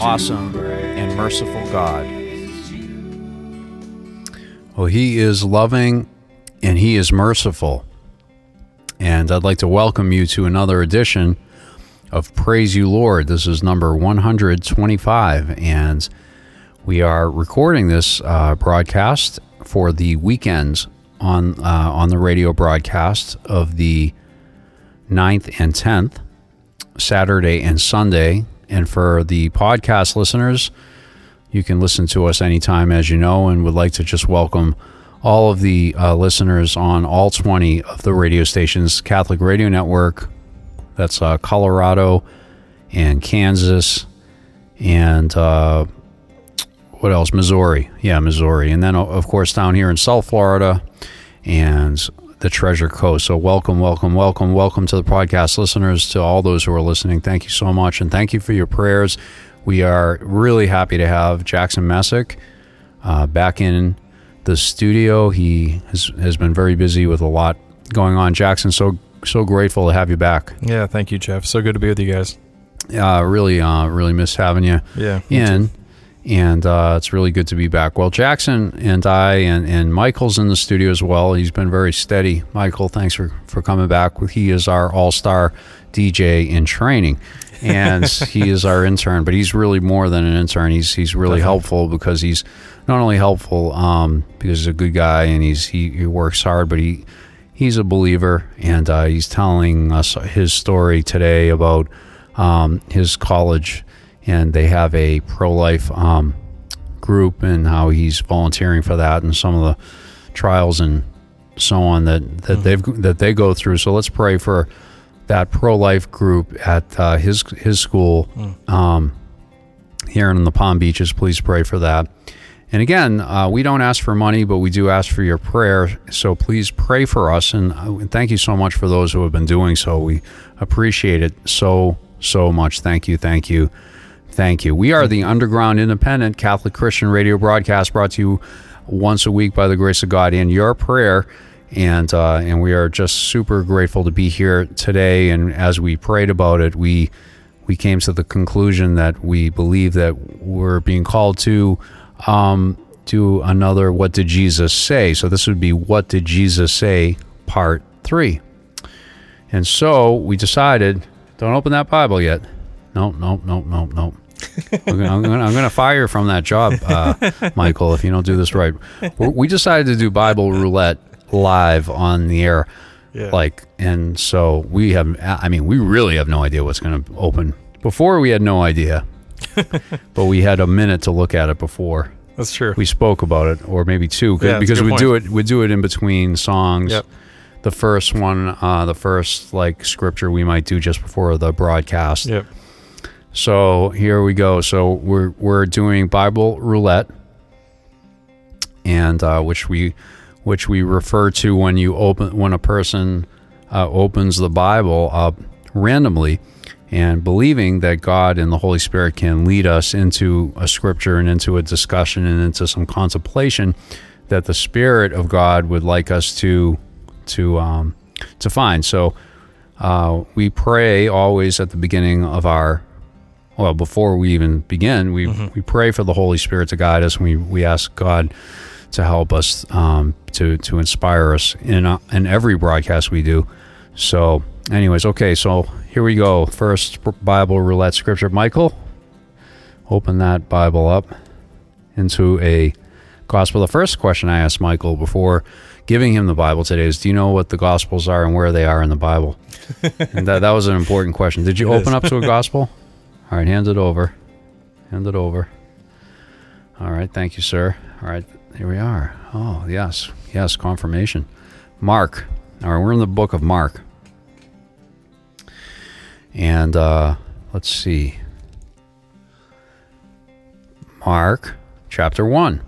awesome, and merciful God. Well, He is loving and He is merciful. And I'd like to welcome you to another edition of Praise You Lord. This is number 125, and we are recording this uh, broadcast for the weekends on uh, on the radio broadcast of the 9th and 10th, Saturday and Sunday. And for the podcast listeners, you can listen to us anytime, as you know, and would like to just welcome all of the uh, listeners on all 20 of the radio stations, Catholic Radio Network, that's uh, Colorado and Kansas and uh, what else? Missouri. Yeah, Missouri. And then, of course, down here in South Florida and the Treasure Coast. So, welcome, welcome, welcome, welcome to the podcast listeners, to all those who are listening. Thank you so much. And thank you for your prayers. We are really happy to have Jackson Messick uh, back in the studio. He has, has been very busy with a lot going on. Jackson, so so grateful to have you back. Yeah, thank you, Jeff. So good to be with you guys. Uh, really, uh, really miss having you Yeah. in. And uh, it's really good to be back. Well, Jackson and I and, and Michael's in the studio as well. He's been very steady. Michael, thanks for, for coming back. He is our all star DJ in training. and he is our intern, but he's really more than an intern. He's he's really Definitely. helpful because he's not only helpful um, because he's a good guy and he's he, he works hard, but he he's a believer and uh, he's telling us his story today about um, his college and they have a pro-life um, group and how he's volunteering for that and some of the trials and so on that that they've that they go through. So let's pray for that pro-life group at uh, his his school um, here in the Palm Beaches. Please pray for that. And again, uh, we don't ask for money, but we do ask for your prayer. So please pray for us. And uh, thank you so much for those who have been doing so. We appreciate it so, so much. Thank you, thank you, thank you. We are the Underground Independent Catholic Christian radio broadcast brought to you once a week by the grace of God in your prayer. And, uh, and we are just super grateful to be here today. And as we prayed about it, we, we came to the conclusion that we believe that we're being called to um, do another What Did Jesus Say? So this would be What Did Jesus Say, Part 3. And so we decided don't open that Bible yet. Nope, nope, nope, nope, nope. Gonna- I'm to fire from that job, uh, Michael, if you don't do this right. We we decided to do Bible roulette live on the air Yeah. like and so we have i mean we really have no idea what's going to open before we had no idea but we had a minute to look at it before That's true. we spoke about it or maybe two, Yeah, because we do it we do it in between songs Yep. the first one uh the first like scripture we might do just before the broadcast Yep. So here we go. So we're we're doing Bible roulette, and uh, which we which we refer to when you open when a person uh, opens the Bible up randomly, and believing that God and the Holy Spirit can lead us into a scripture and into a discussion and into some contemplation that the Spirit of God would like us to to um, to find. So. Uh, we pray always at the beginning of our well before we even begin we we pray for the holy spirit to guide us and we we ask god to help us um, to to inspire us in uh, in every broadcast we do. So anyways okay so here we go. First bible roulette scripture. Michael open that bible up into a gospel. The first question i asked michael before giving him the bible today is do you know what the gospels are and where they are in the bible? And that, that was an important question. Did you It open is. up to a gospel all right, hand it over. Hand it over. All right, thank you, sir. All right, here we are. Oh, yes, yes, confirmation. Mark. All right, we're in the book of Mark. And uh, let's see. Mark chapter 1,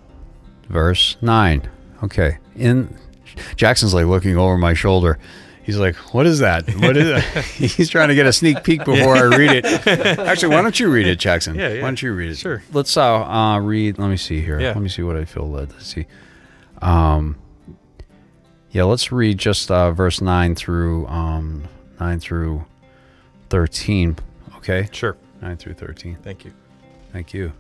verse 9. Okay. In Jackson's like looking over my shoulder. He's like, "What is that? What is that?" He's trying to get a sneak peek before I read it. Actually, why don't you read it, Jackson? Yeah, yeah. Why don't you read it? Sure. Let's uh, uh read. Let me see here. Yeah. Let me see what I feel led to see. Um. Yeah, let's read just uh, verse nine through um nine through thirteen. Okay, Sure. nine through thirteen. Thank you. Thank you.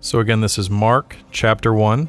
So again, this is Mark chapter 1,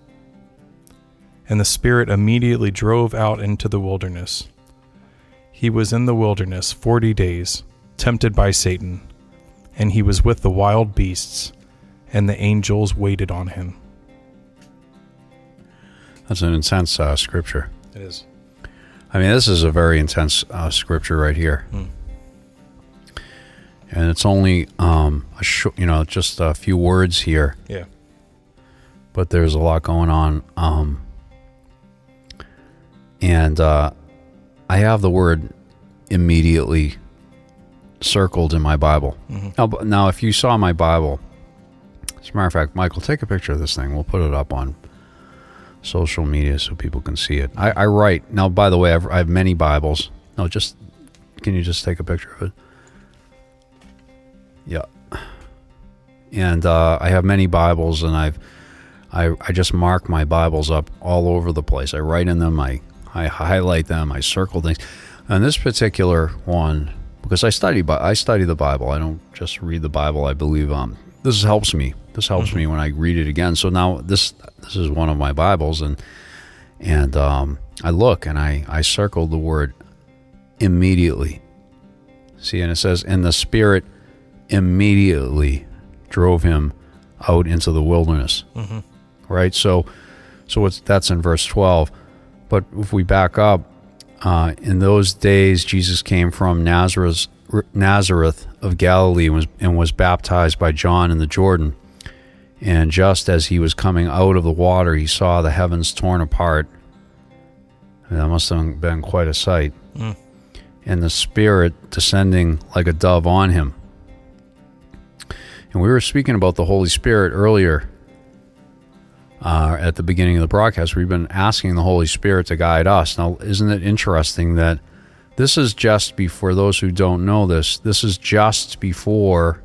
And the Spirit immediately drove out into the wilderness. He was in the wilderness forty days, tempted by Satan, and he was with the wild beasts, and the angels waited on him. That's an intense uh, scripture. It is. I mean, this is a very intense uh, scripture right here, Hmm. and it's only um, a short, you know, just a few words here, Yeah. but there's a lot going on. Um, and uh, I have the word immediately circled in my Bible. Mhm. Now, now, if you saw my Bible, as a matter of fact, Michael, take a picture of this thing. We'll put it up on social media so people can see it. I, I write now. By the way, I've, I have many Bibles. No, just can you just take a picture of it? Yeah. And uh, I have many Bibles, and I've I, I just mark my Bibles up all over the place. I write in them. I I highlight them. I circle things. And this particular one, because I study, I study the Bible. I don't just read the Bible. I believe um this helps me. This helps me when I read it again. So now this this is one of my Bibles, and and um, I look and I I circled the word immediately. See, and it says, and the Spirit immediately drove him out into the wilderness. Mm-hmm. Right. So so it's that's in verse twelve. But if we back up, uh, in those days Jesus came from Nazareth, Nazareth of Galilee and was, and was baptized by John in the Jordan. And just as he was coming out of the water, he saw the heavens torn apart. That must have been quite a sight. Mm. And the Spirit descending like a dove on him. And we were speaking about the Holy Spirit earlier uh, at the beginning of the broadcast. We've been asking the Holy Spirit to guide us. Now, isn't it interesting that this is just before those who don't know this, this is just before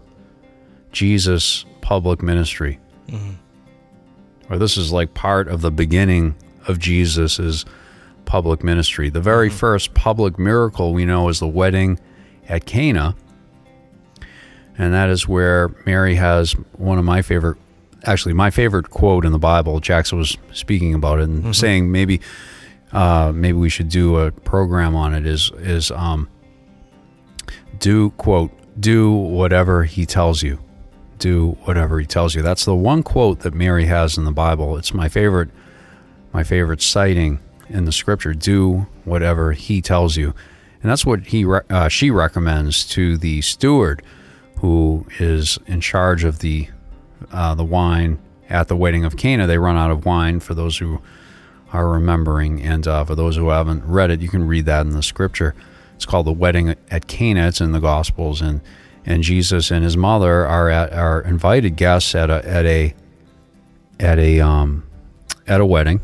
Jesus' public ministry. Or this is like part of the beginning of Jesus's public ministry. The very first public miracle we know is the wedding at Cana. And that is where Mary has one of my favorite actually my favorite quote in the Bible. Jackson was speaking about it and saying maybe uh, maybe we should do a program on it. Is is um, do quote do whatever he tells you, do whatever he tells you. That's the one quote that Mary has in the Bible. It's my favorite my favorite citing in the Scripture. Do whatever he tells you, and that's what he uh, she recommends to the steward who is in charge of the uh, the wine at the wedding of Cana. They run out of wine for those who are remembering, and uh, for those who haven't read it, you can read that in the scripture. It's called the wedding at Cana. It's in the Gospels, and and Jesus and his mother are at, are invited guests at a at a at a um at a wedding,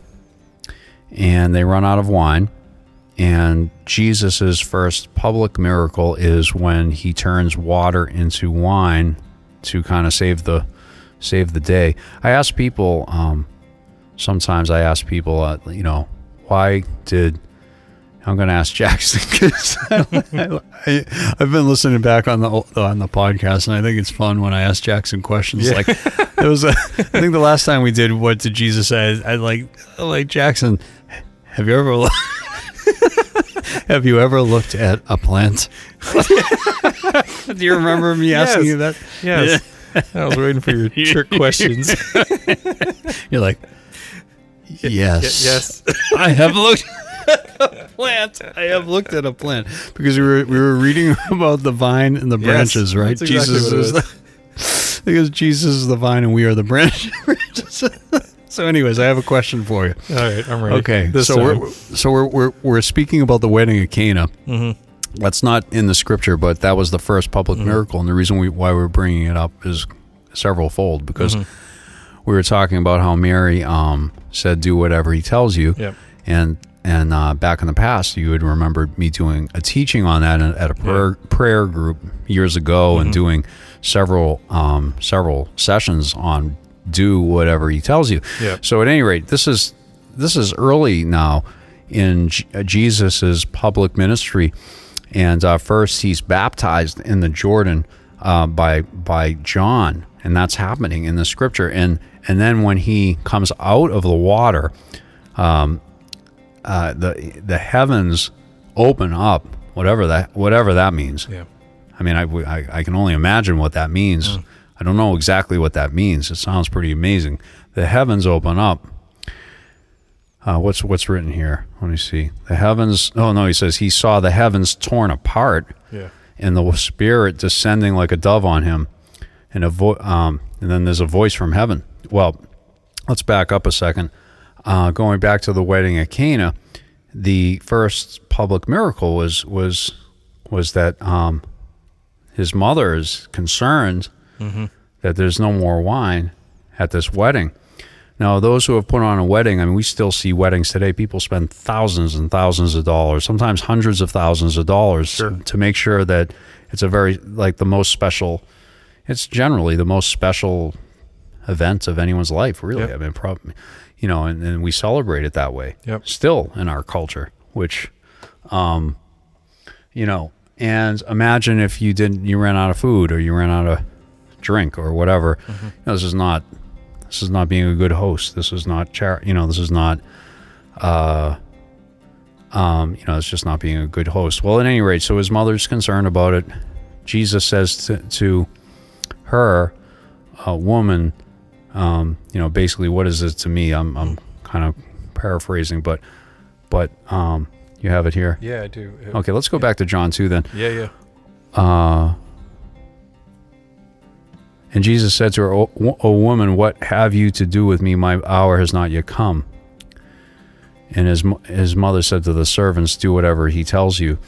and they run out of wine. And Jesus's first public miracle is when he turns water into wine to kind of save the save the day. I ask people um, sometimes. I ask people, uh, you know, why did I'm going to ask Jackson because I, have been listening back on the on the podcast, and I think it's fun when I ask Jackson questions. Yeah. Like it was, a, I think the last time we did what did Jesus say? I like like Jackson. Have you ever? Have you ever looked at a plant? Do you remember me asking Yes. you that? Yes. I was waiting for your trick questions. You're like, yes, yes. I have looked at a plant. I have looked at a plant because we were we were reading about the vine and the Yes, branches, right? exactly Jesus is the, because Jesus is the vine and we are the branches. so, anyways, I have a question for you. All right, I'm ready. Okay, This so time. we're so we're, we're we're speaking about the wedding of Cana. Mhm. That's not in the scripture, but that was the first public Mm-hmm. miracle, and the reason we, why we're bringing it up is several fold because Mm-hmm. we were talking about how Mary um, said, "Do whatever he tells you," Yep. and and uh, back in the past, you would remember me doing a teaching on that at a prayer, prayer group years ago, Mm-hmm. and doing several um, several sessions on do whatever he tells you. Yep. So at any rate, this is this is early now in J- uh, Jesus's public ministry, and uh, first he's baptized in the Jordan uh, by by John, and that's happening in the scripture, and and then when he comes out of the water, um, uh, the the heavens open up, whatever that whatever that means. Yeah. I mean, I, I, I can only imagine what that means. I don't know exactly what that means. It sounds pretty amazing. The heavens open up. Uh, what's what's written here? Let me see. The heavens. Oh no, he says he saw the heavens torn apart, Yeah. and the Spirit descending like a dove on him, and a vo- um, and then there's a voice from heaven. Well, let's back up a second. Uh, going back to the wedding at Cana, the first public miracle was was was that um, his mother is concerned that there's no more wine at this wedding. Now, those who have put on a wedding, I mean, we still see weddings today. People spend thousands and thousands of dollars, sometimes hundreds of thousands of dollars Sure. to make sure that it's a very, like, the most special, it's generally the most special event of anyone's life, really. Yep. I mean, probably, you know, and, and we celebrate it that way Yep. still in our culture, which, um, you know, and imagine if you didn't, you ran out of food or you ran out of drink or whatever. Mm-hmm. You know, this is not, this is not being a good host. This is not char, you know, this is not, uh, um, you know, it's just not being a good host. Well, at any rate, so his mother's concerned about it. Jesus says to, to her, a woman, um, you know, basically, what is it to me? I'm, I'm kind of paraphrasing, but, but, um, you have it here. Yeah, I do. Uh, Okay, let's go back to John 2 then. Yeah, yeah. Uh, and Jesus said to her, o, o woman, what have you to do with me? My hour has not yet come. And his, his mother said to the servants, do whatever he tells you.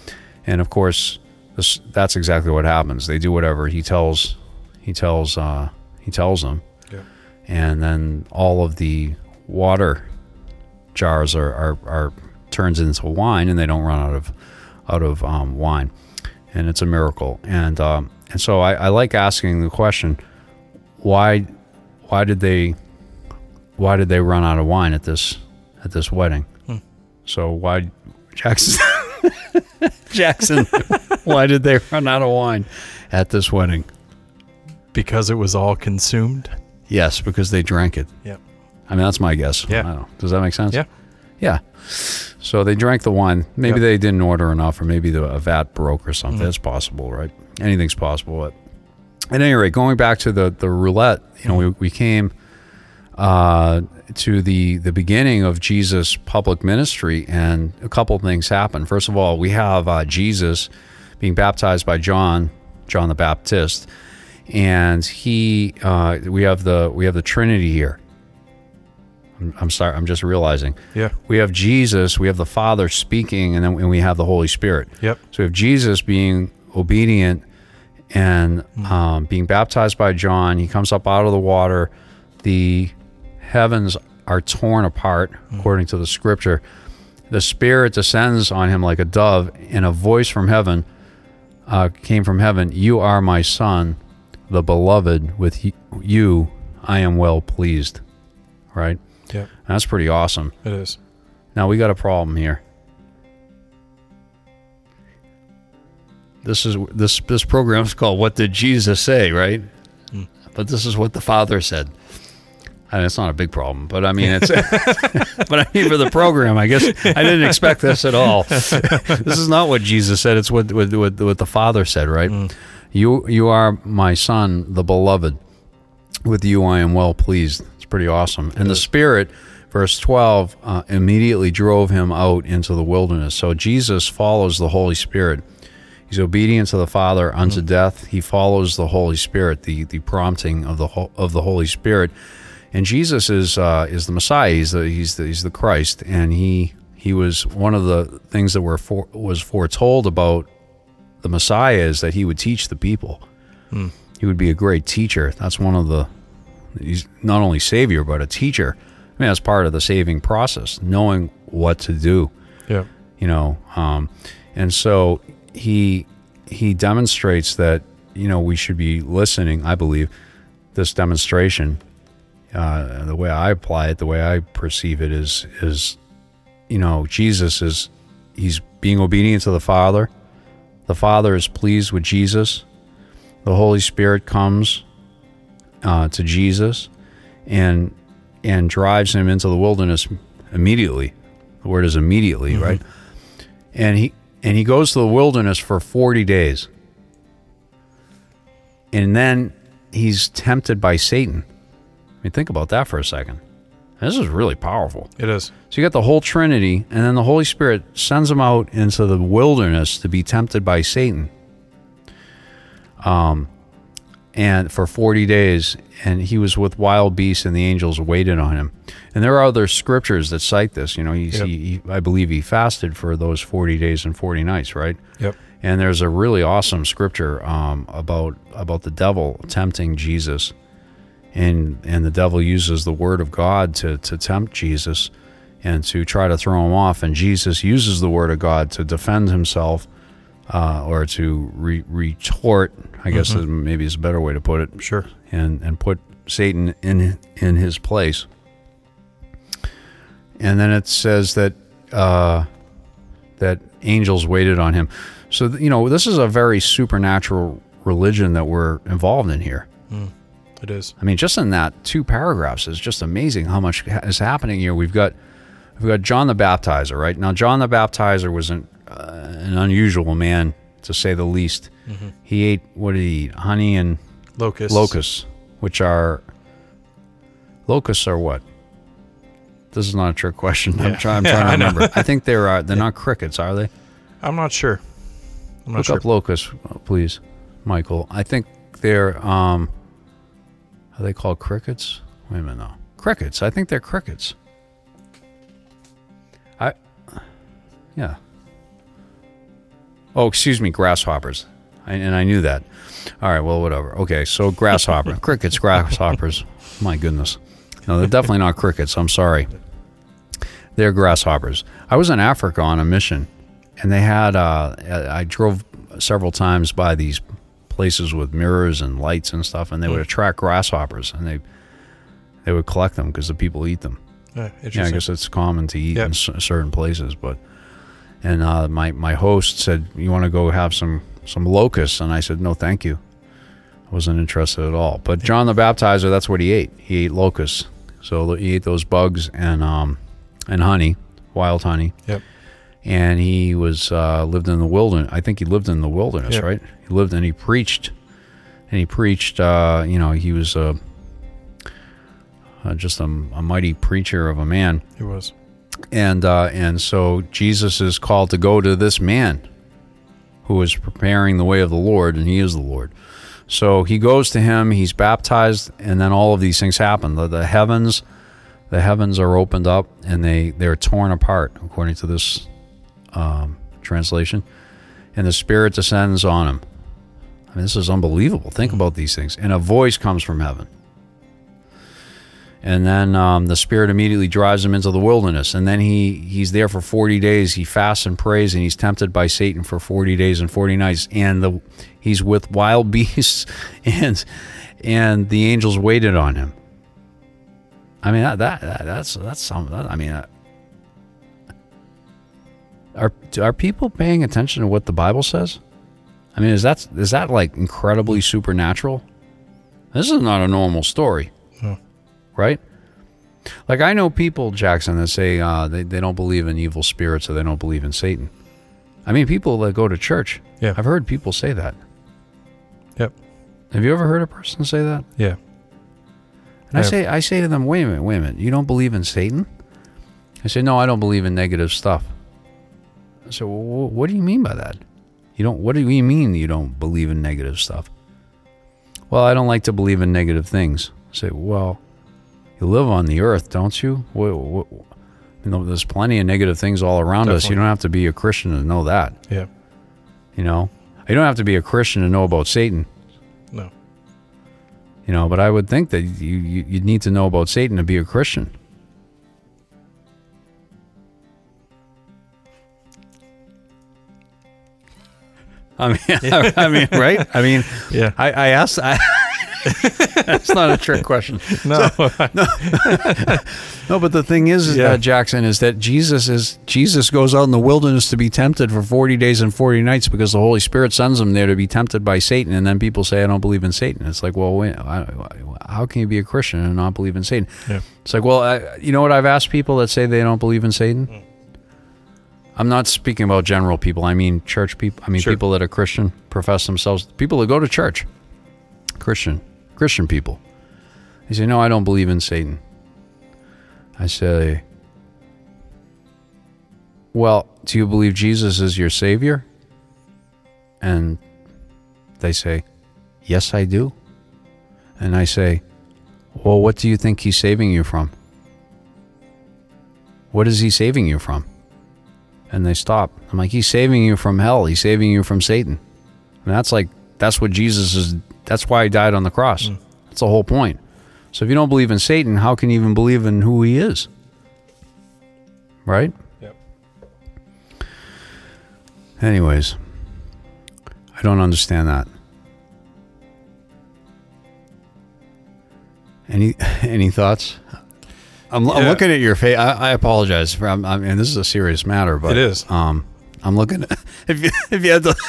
And of course, this, that's exactly what happens. They do whatever he tells, he tells, uh, he tells them. Yeah. And then all of the water jars are, are, are turns into wine and they don't run out of, out of, um, wine and it's a miracle. And um, and so I, I like asking the question, why why did they why did they run out of wine at this at this wedding? Hmm. So why Jackson Jackson why did they run out of wine at this wedding? Because it was all consumed. Yes, because they drank it. Yep. I mean that's my guess. Yeah. I don't know. Does that make sense? Yeah. Yeah. So they drank the wine. Maybe Yep. they didn't order enough, or maybe the a vat broke or something. Mm-hmm. It's possible, right? Anything's possible. But at any rate, going back to the the roulette, you know, we, we came uh, to the the beginning of Jesus' public ministry, and a couple things happened. First of all, we have uh, Jesus being baptized by John, John the Baptist, and he uh, we have the we have the Trinity here. I'm, I'm sorry, I'm just realizing Yeah. we have Jesus, we have the Father speaking, and then and we have the Holy Spirit. Yep. So we have Jesus being obedient and um, being baptized by John. He comes up out of the water. The heavens are torn apart, according to the scripture. The Spirit descends on him like a dove, and a voice from heaven uh, came from heaven You are my Son, the beloved. With you, I am well pleased. Right? Yeah. That's pretty awesome. It is. Now we got a problem here. This is this this program is called "What Did Jesus Say?" Right? But this is what the Father said. I mean, it's not a big problem, but I mean, it's. but I mean, for the program, I guess I didn't expect this at all. this is not what Jesus said. It's what what what, what the Father said, right? You you are my son, the beloved. With you, I am well pleased. It's pretty awesome. And the Spirit, verse twelve, uh, immediately drove him out into the wilderness. So Jesus follows the Holy Spirit. He's obedient to the Father unto death. He follows the Holy Spirit, the the prompting of the ho- of the Holy Spirit. And Jesus is uh, is the Messiah. He's the he's the, he's the Christ, and he he was one of the things that were for, was foretold about the Messiah is that he would teach the people. He would be a great teacher. That's one of the he's not only savior but a teacher. I mean, that's part of the saving process, knowing what to do Yeah. you know um, and so he he demonstrates that you know we should be listening i believe this demonstration uh, the way i apply it the way i perceive it is is you know jesus is he's being obedient to the father. The father is pleased with jesus. The holy spirit comes uh, to jesus and and drives him into the wilderness immediately. The word is immediately right? And he and he goes to the wilderness for 40 days. And then he's tempted by satan. I mean think about that for a second. This is really powerful. It is. so you got the whole trinity and then the holy spirit sends him out into the wilderness to be tempted by satan. Um and for 40 days and he was with wild beasts and the angels waited on him. And there are other scriptures that cite this. You know he's, Yep. he, he i believe he fasted for those 40 days and 40 nights right? Yep. and there's a really awesome scripture um, about about the devil tempting jesus. And and the devil uses the word of god to to tempt jesus and to try to throw him off. And jesus uses the word of god to defend himself uh, or to re- retort i guess is maybe is a better way to put it Sure. and and put Satan in in his place. And then it says that uh, that angels waited on him. So you know this is a very supernatural religion that we're involved in here. It is. I mean, just in that two paragraphs is just amazing how much is happening here. We've got we've got John the Baptizer, right? Now, John the Baptizer was an uh, an unusual man to say the least. He ate what did he eat? Honey and Locusts. locusts, which are locusts are what? This is not a trick question. I'm Yeah. trying. I'm Yeah, trying to I remember. I think they're uh, they're not crickets, are they? I'm not sure. I'm not Look sure. up locusts, uh, please, Michael. I think they're um. Are they called crickets? Wait a minute, no. Crickets. I think they're crickets. I. Yeah. Oh, excuse me, grasshoppers. I, and I knew that. All right, well, whatever. Okay, so grasshopper, crickets, grasshoppers. My goodness. No, they're definitely not crickets. I'm sorry. They're grasshoppers. I was in Africa on a mission, and they had. Uh, I drove several times by these places with mirrors and lights and stuff, and they would attract grasshoppers, and they they would collect them because the people eat them. Yeah, Yeah, I guess it's common to eat Yep. in certain places, but and uh, my my host said, "You want to go have some some locusts?" And I said, "No, thank you. I wasn't interested at all." But John the Baptizer, that's what he ate. He ate locusts, so he ate those bugs and um and honey, wild honey, Yep. and he was uh, lived in the wilderness. I think he lived in the wilderness, Yep. right? He lived and he preached, and he preached. Uh, you know, he was uh, uh, just a, a mighty preacher of a man He was. And uh, and so Jesus is called to go to this man who is preparing the way of the Lord, and he is the Lord. So he goes to him. He's baptized, and then all of these things happen. The, the heavens, the heavens are opened up, and they they're torn apart, according to this um, translation, and the Spirit descends on him. I mean, this is unbelievable. Think about these things, and a voice comes from heaven. And then um, the Spirit immediately drives him into the wilderness. And then he, he's there for 40 days. He fasts and prays, and he's tempted by Satan for 40 days and 40 nights. And the, he's with wild beasts, and, and the angels waited on him. I mean, that, that, that that's, that's some, that, I mean, uh, are, are people paying attention to what the Bible says? I mean, is that, is that like incredibly supernatural? This is not a normal story. Right? Like I know people, Jackson, that say uh, they they don't believe in evil spirits or they don't believe in Satan. I mean, people that go to church. Yeah. I've heard people say that. Yep. Have you ever heard a person say that? Yeah. And I I've- say, I say to them, wait a minute, wait a minute. You don't believe in Satan? I say, no, I don't believe in negative stuff. I said, well, what do you mean by that? You don't. What do you mean you don't believe in negative stuff? Well, I don't like to believe in negative things. I say, well, you live on the earth, don't you? What, what, you know, there's plenty of negative things all around us. You don't have to be a Christian to know that. Yeah. You know, you don't have to be a Christian to know about Satan. No. You know, but I would think that you, you you'd need to know about Satan to be a Christian. I mean, I, mean, right? I mean, Yeah. I, I asked. I, that's not a trick question. No. Uh, no, no. but the thing is, is Yeah. that Jackson is that Jesus is Jesus goes out in the wilderness to be tempted for forty days and forty nights because the Holy Spirit sends him there to be tempted by Satan, and then people say, "I don't believe in Satan." It's like, well, wait, how can you be a Christian and not believe in Satan? Yeah. It's like, well, I, you know what I've asked people that say they don't believe in Satan. Hmm. I'm not speaking about general people. I mean church people. I mean Sure. people that are Christian, profess themselves, people that go to church, Christian, Christian people. They say, "No, I don't believe in Satan." I say, Well, do you believe Jesus is your Savior? And they say, Yes, I do. And I say, Well, what do you think He's saving you from? What is He saving you from? And they stop. I'm like, He's saving you from hell. He's saving you from Satan. And that's like, that's what Jesus is, that's why He died on the cross. That's the whole point. So if you don't believe in Satan, how can you even believe in who he is? Right? Yep. Anyways, I don't understand that. Any any thoughts? I'm, I'm looking at your face. I, I apologize for. I'm, I mean, this is a serious matter, but It is. Um, I'm looking at if you if you had to.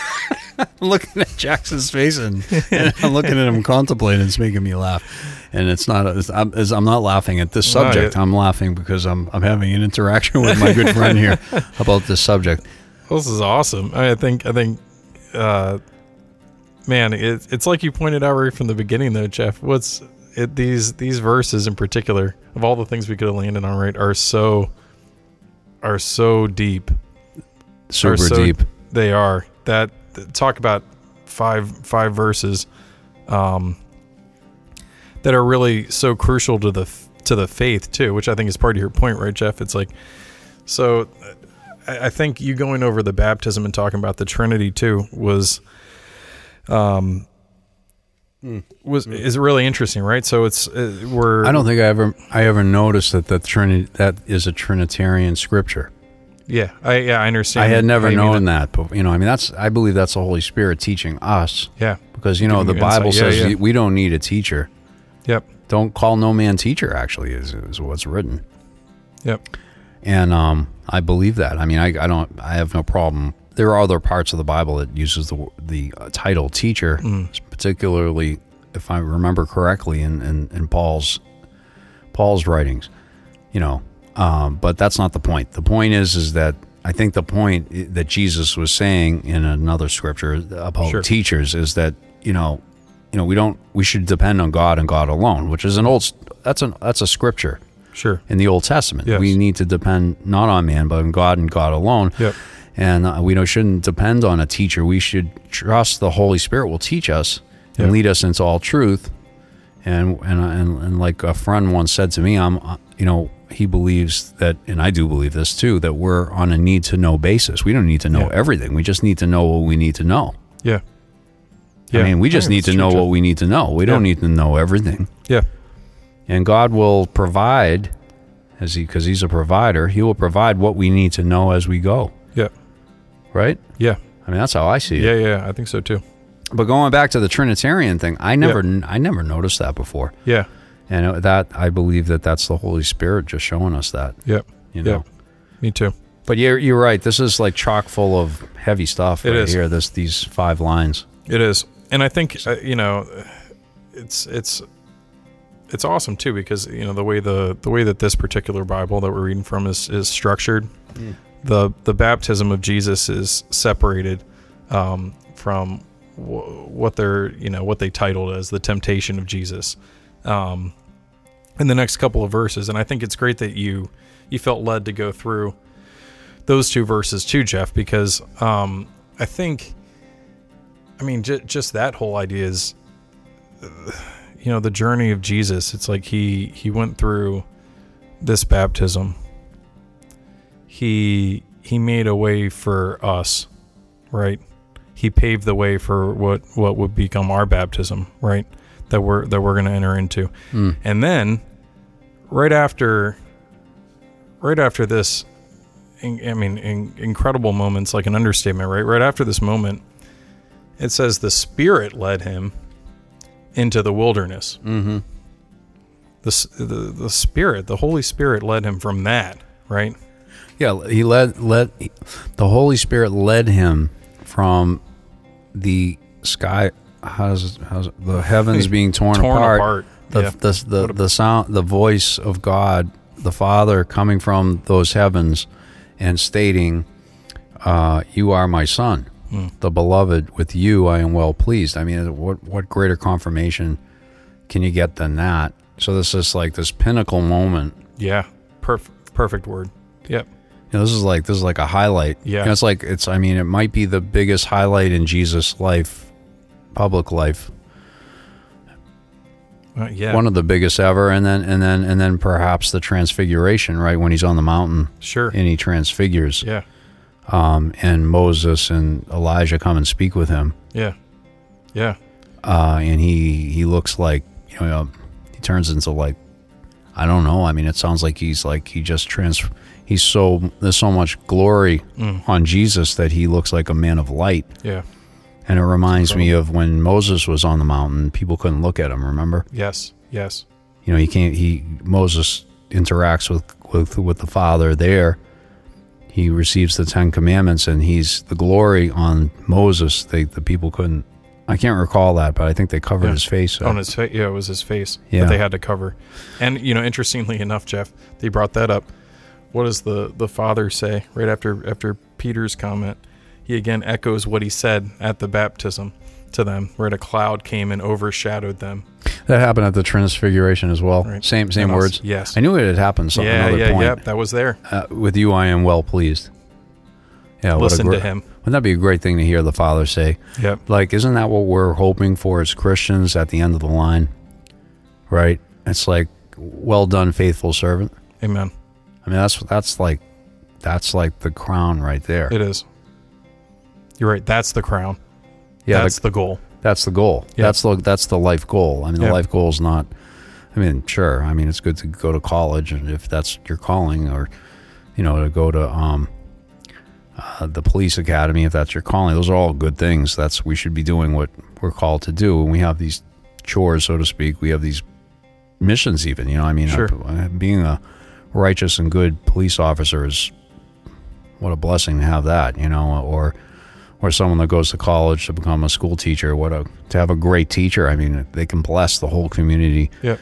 I'm looking at Jackson's face and, and I'm looking at him contemplating. It's making me laugh, and it's not. It's, I'm, it's, I'm not laughing at this subject. I'm laughing because I'm I'm having an interaction with my good friend here about this subject. This is awesome. I think I think uh man, it, it's like you pointed out right from the beginning though, Jeff. What's it these these verses in particular of all the things we could have landed on right are so are so deep. Super so- deep. They are. That talk about five five verses um that are really so crucial to the to the faith too, which I think is part of your point, right, Jeff? It's like so uh, I I think you going over the baptism and talking about the Trinity too was um was is really interesting, right? So it's uh, we're I don't think I ever I ever noticed that the Trinity that is a Trinitarian scripture. Yeah I yeah I understand. I had never how you mean known that, but you know, I mean, that's I believe that's the Holy Spirit teaching us Yeah. because you know Giving the you Bible insight. Yeah, says yeah. we don't need a teacher. Yep. Don't call no man teacher. Actually, is is what's written. Yep. And um, I believe that. I mean, I, I don't. I have no problem. There are other parts of the Bible that uses the the uh, title teacher, particularly if I remember correctly in, in, in Paul's Paul's writings. You know, um, but that's not the point. The point is is that I think the point that Jesus was saying in another scripture about Sure. teachers is that you know, you know, we don't we should depend on God and God alone, which is an old that's an that's a scripture Sure. in the Old Testament. Yes. We need to depend not on man, but on God and God alone. Yep. And uh, we know shouldn't depend on a teacher. We should trust the Holy Spirit will teach us and Yep. lead us into all truth. And and and, and like a friend once said to me, I'm uh, you know he believes that, and I do believe this too, that we're on a need to know basis. We don't need to know Yeah. everything. We just need to know what we need to know. Yeah. I mean, we just need to know what we need to know. We don't need to know everything. Yeah. and God will provide as he because he's a provider he will provide what we need to know as we go Yeah. right Yeah. I mean that's how I see it Yeah. Yeah. I think so too. but going back to the Trinitarian thing I never I never noticed that before Yeah. And that I believe that that's the Holy Spirit just showing us that Yep. you know Yep. Me too. but you're you're right this is like chock full of heavy stuff It right is. here this these five lines It is, and I think uh, you know, it's it's it's awesome too because you know the way the the way that this particular Bible that we're reading from is is structured. The the baptism of Jesus is separated um, from w- what they're you know what they titled as the temptation of Jesus. Um, in the next couple of verses, and I think it's great that you you felt led to go through those two verses too, Jeff, because um, I think, I mean, j- just that whole idea is, you know, the journey of Jesus. It's like he he went through this baptism. He he made a way for us, right? He paved the way for what what would become our baptism, right? That we're that we're going to enter into, and then right after right after this in, I mean, in, incredible moments, like an understatement, right? Right after this moment, it says the Spirit led him into the wilderness. Mm-hmm. The, the the Spirit, the Holy Spirit, led him from that, right? Yeah, he led led the Holy Spirit led him from the sky. How's how's the heavens being torn, Torn apart? apart, The yeah. the the, the sound, the voice of God, the Father coming from those heavens, and stating, uh, "You are my Son, Hmm. the beloved. With you I am well pleased." I mean, what what greater confirmation can you get than that? So this is like this pinnacle moment Yeah, perfect, perfect word. Yep. you know, this is like this is like a highlight. Yeah. You know, it's like it's. I mean, it might be the biggest highlight in Jesus' life, public life. Uh, yeah. One of the biggest ever, and then and then and then perhaps the transfiguration, right when he's on the mountain sure. and he transfigures, yeah. um, and Moses and Elijah come and speak with him, Yeah. Yeah. uh, and he he looks like you know he turns into like I don't know. I mean, it sounds like he's like he just trans. He's so there's so much glory Mm. on Jesus that he looks like a man of light. Yeah. And it reminds me of when Moses was on the mountain, people couldn't look at him, remember? Yes. Yes. You know, he can't he Moses interacts with with with the Father there. He receives the 10 commandments and he's the glory on Moses. They the people couldn't I can't recall that, but I think they covered Yeah. his face. up. On his face. Yeah, it was his face Yeah. that they had to cover. And you know, interestingly enough, Jeff, they brought that up. What does the the father say right after after Peter's comment? He again echoes what he said at the baptism to them, where a cloud came and overshadowed them. that happened at the transfiguration as well. Right. Same same also- words. yes. I knew it had happened some yeah, another yeah, point. yeah. That was there. Uh, with you I am well pleased. Yeah, Listen to him. Wouldn't that be a great thing to hear the Father say? Yep. Like, isn't that what we're hoping for as Christians at the end of the line? Right? It's like, well done, faithful servant. Amen. I mean, that's that's like, that's like the crown right there. It is. You're right. That's the crown. yeah, that's the, the goal. that's the goal. Yeah. That's the that's the life goal. I mean, the Yeah. life goal is not. I mean, sure. I mean, it's good to go to college, and if that's your calling, or you know, to go to um, uh, the police academy, if that's your calling. Those are all good things. That's we should be doing what we're called to do, and we have these chores, so to speak. We have these missions, even. You know, I mean, Sure. uh, being a righteous and good police officer is what a blessing to have that. You know, or or someone that goes to college to become a school teacher. What a to have a great teacher. I mean, they can bless the whole community Yep.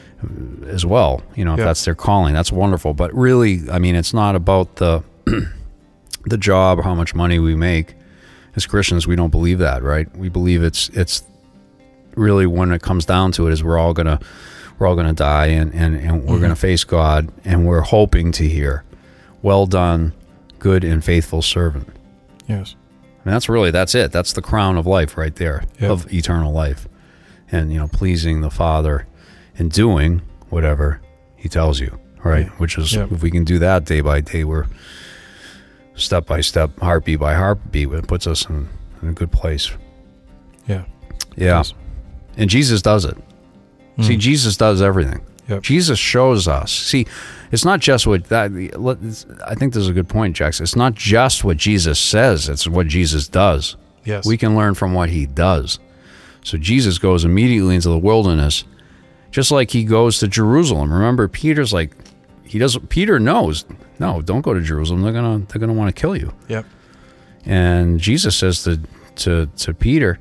as well. You know, if Yeah. that's their calling, that's wonderful. But really, I mean, it's not about the the job or how much money we make. As Christians, we don't believe that, right? We believe it's it's really when it comes down to it is we're all gonna we're all gonna die and and, and we're gonna mm-hmm. face God and we're hoping to hear, "Well done, good and faithful servant." Yes. And that's really that's it. That's the crown of life right there Yep. of eternal life, and you know, pleasing the Father and doing whatever He tells you. Right, Yeah. which is Yep. if we can do that day by day, we're step by step, heartbeat by heartbeat. It puts us in, in a good place. Yeah. Yeah, and Jesus does it. See, hmm. Jesus does everything. Yep. Jesus shows us. See, it's not just what that. I think this is a good point, Jackson. It's not just what Jesus says; it's what Jesus does. Yes. We can learn from what he does. So Jesus goes immediately into the wilderness, just like he goes to Jerusalem. Remember, Peter's like, he doesn't. Peter knows, no, don't go to Jerusalem. They're gonna, they're gonna want to kill you. Yep. And Jesus says to to to Peter,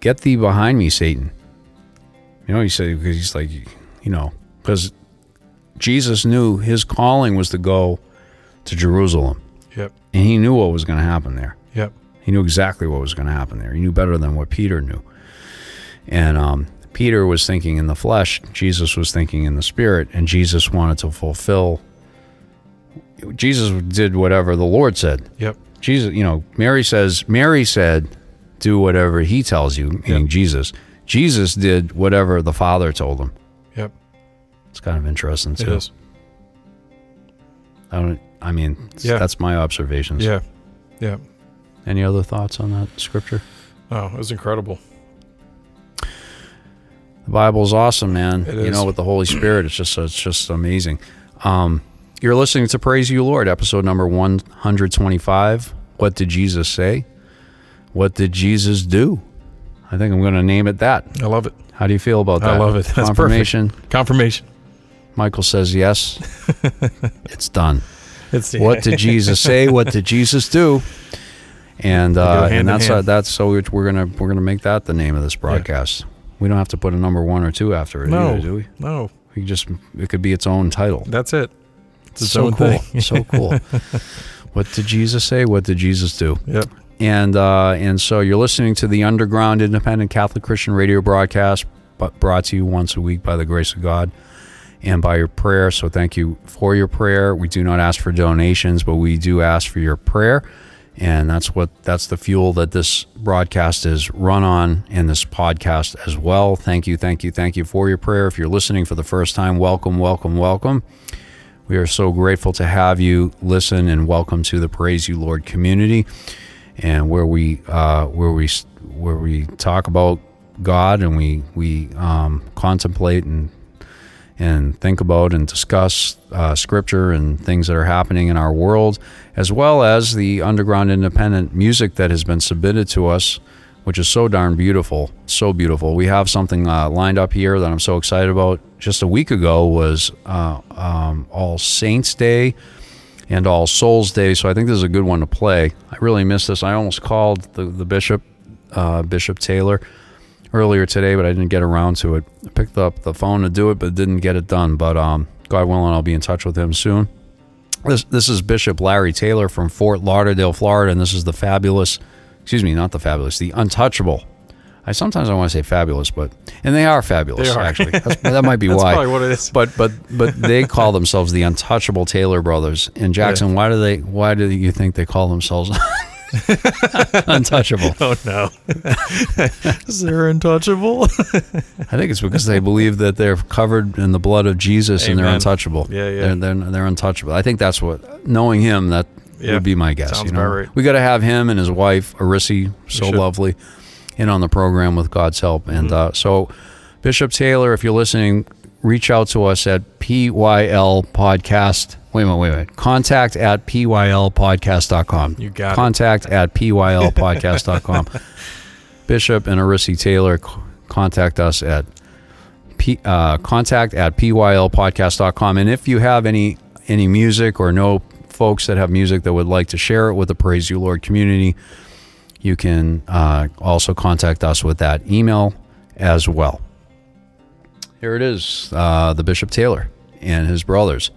"Get thee behind me, Satan." You know, he said because he's like, you know, because Jesus knew his calling was to go to Jerusalem, Yep. and he knew what was going to happen there. Yep. He knew exactly what was going to happen there. He knew better than what Peter knew. And um, Peter was thinking in the flesh, Jesus was thinking in the spirit, and Jesus wanted to fulfill. Jesus did whatever the Lord said. Yep. Jesus, you know, Mary says, Mary said, do whatever he tells you, meaning Yep. Jesus. Jesus did whatever the Father told him. It's kind of interesting too. is. I don't. I mean, Yeah. that's my observations. Yeah. Yeah. Any other thoughts on that scripture? Oh, it was incredible. The Bible's awesome, man. It you is. know, with the Holy Spirit, it's just it's just amazing. Um, you're listening to Praise You, Lord, episode number 125. What did Jesus say? What did Jesus do? I think I'm going to name it that. I love it. How do you feel about that? I love it. That's Confirmation. Confirmation. Michael says yes. it's done. It's What did Jesus say? What did Jesus do? And uh, and that's uh, that's so we're we're gonna we're gonna make that the name of this broadcast. We don't have to put a number one or two after it, No. either, do we? No, We just it could be its own title. that's it. It's so cool, so cool. What did Jesus say? What did Jesus do? Yep. And uh, and so you're listening to the Underground Independent Catholic Christian Radio broadcast, but brought to you once a week by the grace of God and by your prayer. So thank you for your prayer. We do not ask for donations, but we do ask for your prayer, and that's what that's the fuel that this broadcast is run on, and this podcast as well. Thank you, thank you, thank you for your prayer. If you're listening for the first time, welcome, welcome, welcome. We are so grateful to have you listen and welcome to the Praise You Lord community, and where we uh, where we where we talk about God and we we um, contemplate and and think about and discuss uh, scripture and things that are happening in our world, as well as the underground independent music that has been submitted to us, which is so darn beautiful, so beautiful. We have something uh, lined up here that I'm so excited about. Just a week ago was uh, um, All Saints Day and All Souls Day, so I think this is a good one to play. I really missed this. I almost called the the bishop, uh, Bishop Taylor earlier today, but I didn't get around to it. I picked up the phone to do it, but didn't get it done. But um, God willing, I'll be in touch with him soon. This this is Bishop Larry Taylor from Fort Lauderdale, Florida, and this is the fabulous, excuse me, not the fabulous, the untouchable. I sometimes I want to say fabulous, but and they are fabulous. They are. actually. That's, that might be why. Probably what it is. But but but they call themselves the untouchable Taylor brothers. And Jackson, why do they? Why do you think they call themselves untouchable? Oh no, is there untouchable? I think it's because they believe that they're covered in the blood of Jesus and they're untouchable. Yeah, yeah. They're, they're, they're untouchable. I think that's what, knowing him, that Yeah. would be my guess. Sounds you know? about right. We got to have him and his wife, Arisi, so lovely, in on the program with God's help. And Mm-hmm. uh, so, Bishop Taylor, if you're listening, reach out to us at PYL Podcast. Wait a minute, wait a minute. Contact at PYLpodcast.com. You got it. Contact at PYLpodcast.com. Bishop and Arisi Taylor, contact us at P, uh, contact at pylpodcast.com. And if you have any any music or know folks that have music that would like to share it with the Praise You Lord community, you can uh, also contact us with that email as well. Here it is, uh, the Bishop Taylor and his brothers.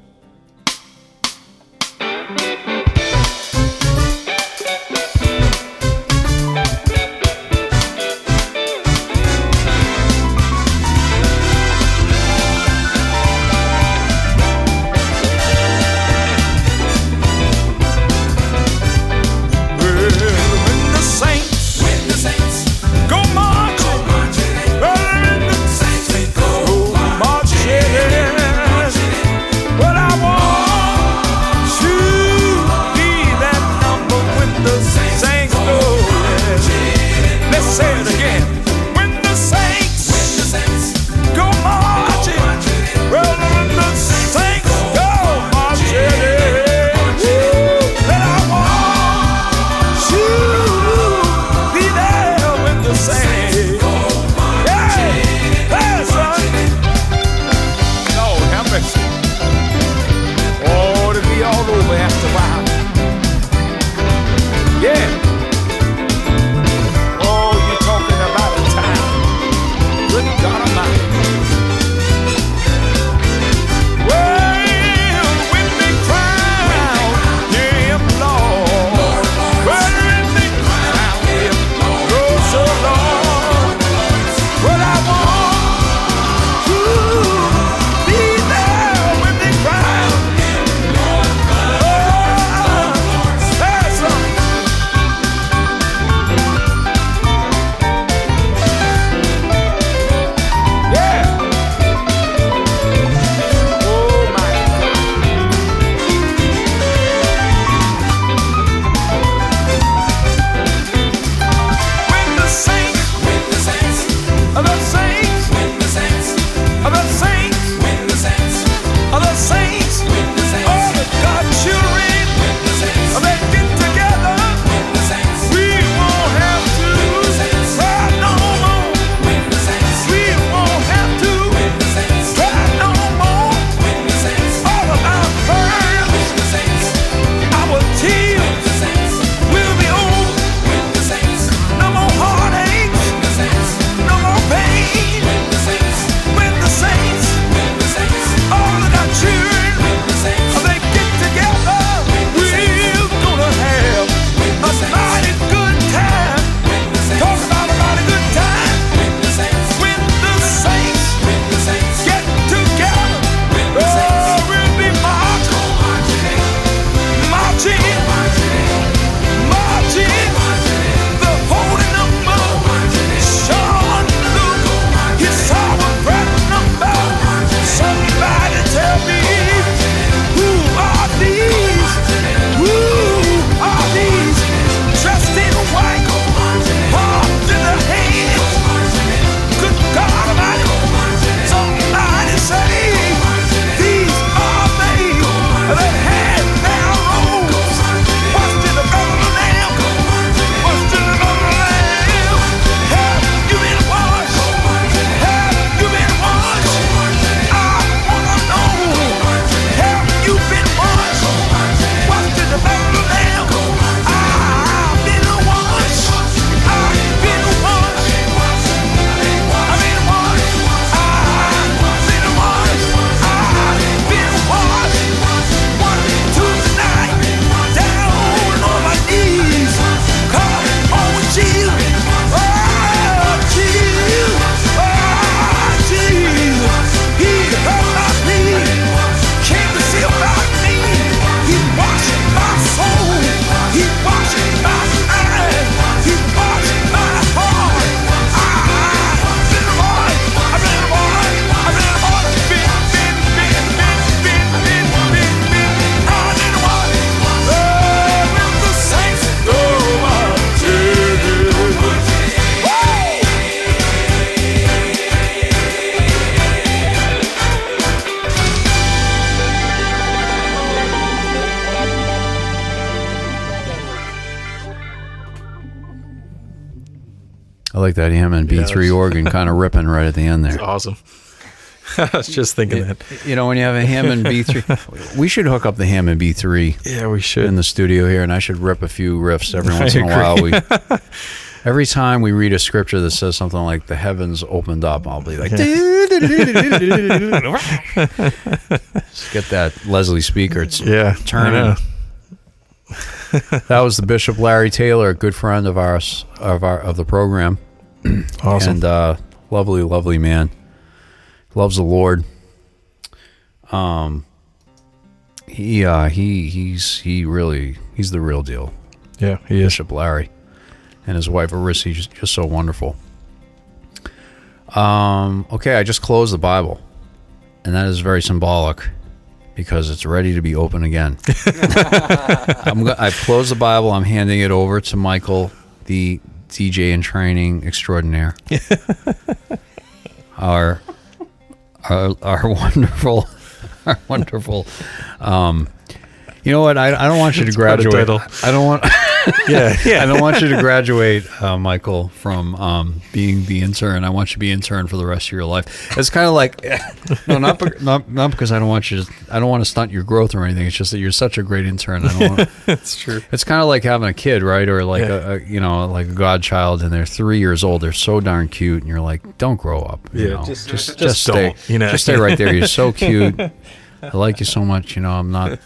Yeah, B3 organ kind of ripping right at the end there. Awesome. I was just thinking that. You know, when you have a Hammond B3, we should hook up the Hammond B3 Yeah, we should. in the studio here, and I should rip a few riffs every once in a while. We, every time we read a scripture that says something like "the heavens opened up," I'll be like, get that Leslie speaker. It's yeah, turning. That was the Bishop Larry Taylor, a good friend of ours of our of the program, Awesome. and uh, lovely, lovely man. Loves the Lord. Um, he uh, he he's he really he's the real deal. yeah, he is. Bishop Larry and his wife Arissa, just, just so wonderful. Um, okay, I just closed the Bible, and that is very symbolic because it's ready to be open again. I'm go- I've closed the Bible. I'm handing it over to Michael, the DJ in training extraordinaire. our, our our wonderful, our wonderful. Um, you know what? I, I don't want you to graduate. I don't want. Yeah, yeah. I don't want you to graduate, uh, Michael, from um, being the intern. I want you to be intern for the rest of your life. It's kind of like, no, not, be- not not because I don't want you. To, I don't want to stunt your growth or anything. It's just that you're such a great intern. I don't want, That's true. it's kind of like having a kid, right? Or like Yeah. a, a you know like a godchild, and they're three years old. They're so darn cute, and you're like, don't grow up. You Yeah, know? just- just just just stay, you know. just stay right there. You're so cute. I like you so much. You know, I'm not.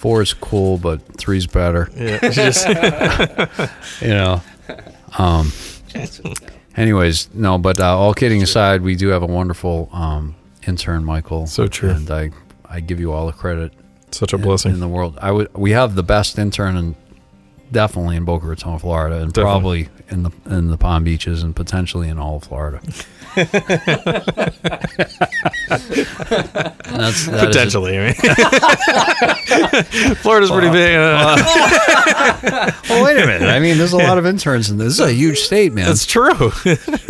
Four is cool, but three's better Yeah, just you know. Um. Anyways, no, but uh, all kidding aside, we do have a wonderful um, intern, Michael. So true. and I I give you all the credit such a in- blessing. in, the world. I would we have the best intern, in, definitely in Boca Raton, Florida, and Definitely. probably in the in the Palm Beaches, and potentially in all of Florida. That's that is- Potentially, I mean, Florida's pretty big. uh, well, wait a minute. I mean, there's a lot of interns in this. This is a huge state, man. That's true.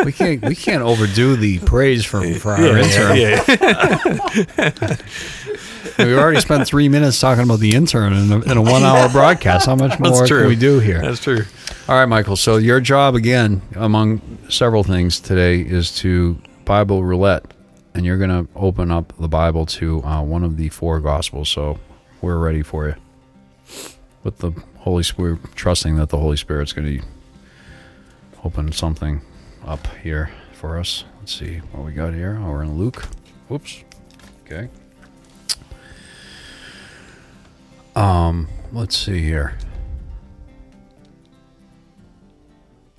we can't we can't overdo the praise for for our yeah, intern. yeah, yeah. We've already spent three minutes talking about the intern in a, in a one hour broadcast. How much more can we do here? That's true. All right, Michael. So your job again, among several things today, is to Bible roulette, and you're going to open up the Bible to uh, one of the four Gospels. So we're ready for you. With the Holy Spirit, trusting that the Holy Spirit's going to open something up here for us. Let's see what we got here. Oh, we're in Luke. Whoops. Okay. Um, let's see here.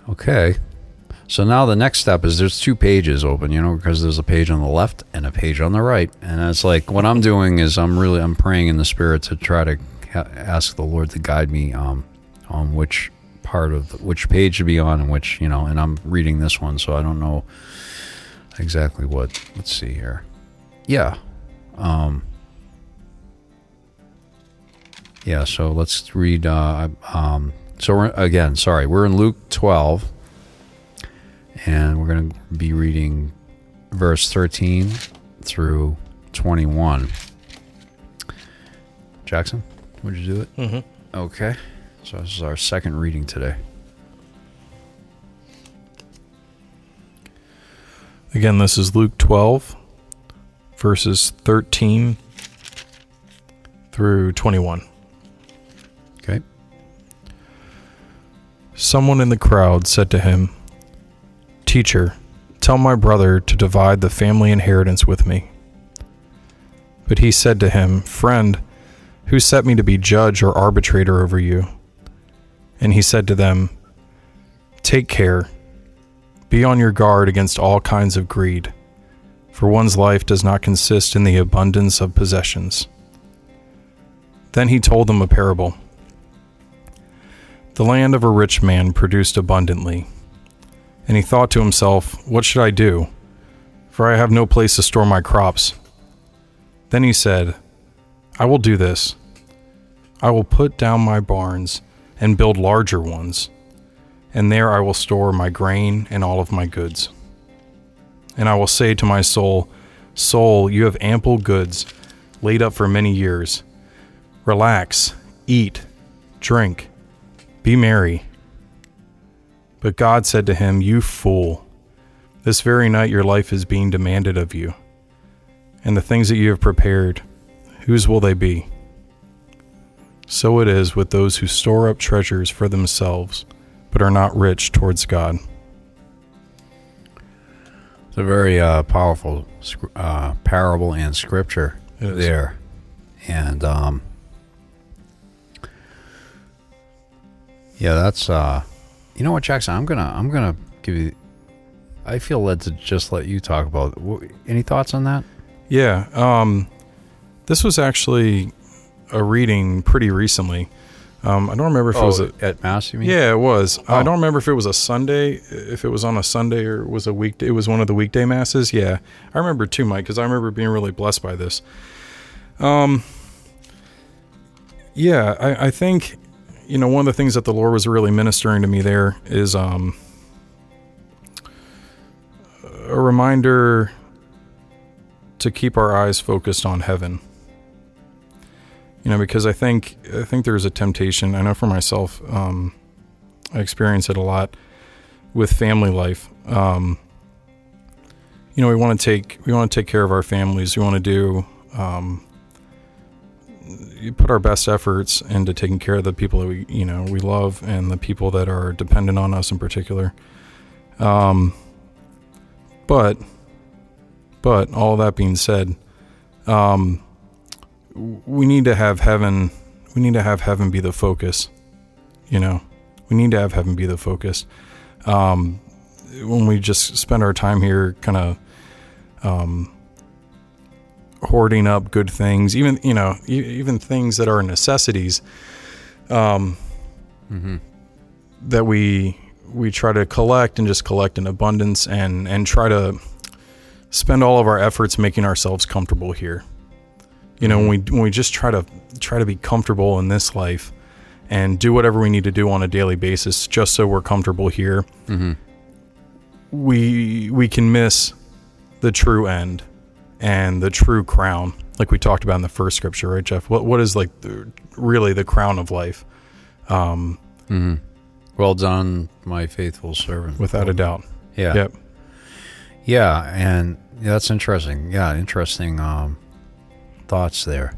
Okay. So now the next step is there's two pages open, you know, because there's a page on the left and a page on the right. And it's like what I'm doing is I'm really I'm praying in the spirit to try to ask the Lord to guide me um on which part of the, which page to be on and which, you know, and I'm reading this one so I don't know exactly what. Let's see here. Yeah. Um Yeah, so let's read uh um so we're again, sorry, we're in Luke 12 and we're going to be reading verse 13 through 21. Jackson, would you do it? Mm-hmm. Okay. So this is our second reading today. Again, this is Luke 12, verses 13 through 21. Someone in the crowd said to him, Teacher, tell my brother to divide the family inheritance with me. But he said to him, Friend, who set me to be judge or arbitrator over you? And he said to them, Take care. Be on your guard against all kinds of greed, for one's life does not consist in the abundance of possessions. Then he told them a parable. The land of a rich man produced abundantly. And he thought to himself, What should I do? For I have no place to store my crops. Then he said, I will do this. I will put down my barns and build larger ones, and there I will store my grain and all of my goods. And I will say to my soul, Soul, you have ample goods laid up for many years. Relax, eat, drink, be merry. But God said to him, You fool, this very night your life is being demanded of you. And the things that you have prepared, whose will they be? So it is with those who store up treasures for themselves, but are not rich towards God. It's a very uh, powerful uh, parable and scripture there, and um, yeah, that's uh, you know what, Jackson. I'm gonna I'm gonna give you. I feel led to just let you talk about. wh- Any thoughts on that? Yeah, um, this was actually a reading pretty recently. Um, I don't remember if it was a, at mass. You mean? Yeah, it was. I Oh. don't remember if it was a Sunday, if it was on a Sunday or it was a weekday. It was one of the weekday masses. Yeah, I remember too, Mike, because I remember being really blessed by this. Um, yeah, I, I think you know one of the things that the Lord was really ministering to me there is um a reminder to keep our eyes focused on heaven. You know because i think i think there's a temptation i know for myself um, i experience it a lot with family life. Um, you know we want to take we want to take care of our families we want to do um, you put our best efforts into taking care of the people that we you know we love and the people that are dependent on us in particular. Um, but but all that being said um, we need to have heaven we need to have heaven be the focus you know? We need to have heaven be the focus. Um, when we just spend our time here kind of um, hoarding up good things even you know even things that are necessities um, Mm-hmm. that we we try to collect and just collect in abundance and and try to spend all of our efforts making ourselves comfortable here you know when we when we just try to try to be comfortable in this life and do whatever we need to do on a daily basis just so we're comfortable here Mm-hmm. we we can miss the true end and the true crown like we talked about in the first scripture right jeff what what is like the, really the crown of life um Mm-hmm. Well done, my faithful servant. without a doubt Yeah. yep Yeah, and yeah, that's interesting. Yeah, interesting um, thoughts there.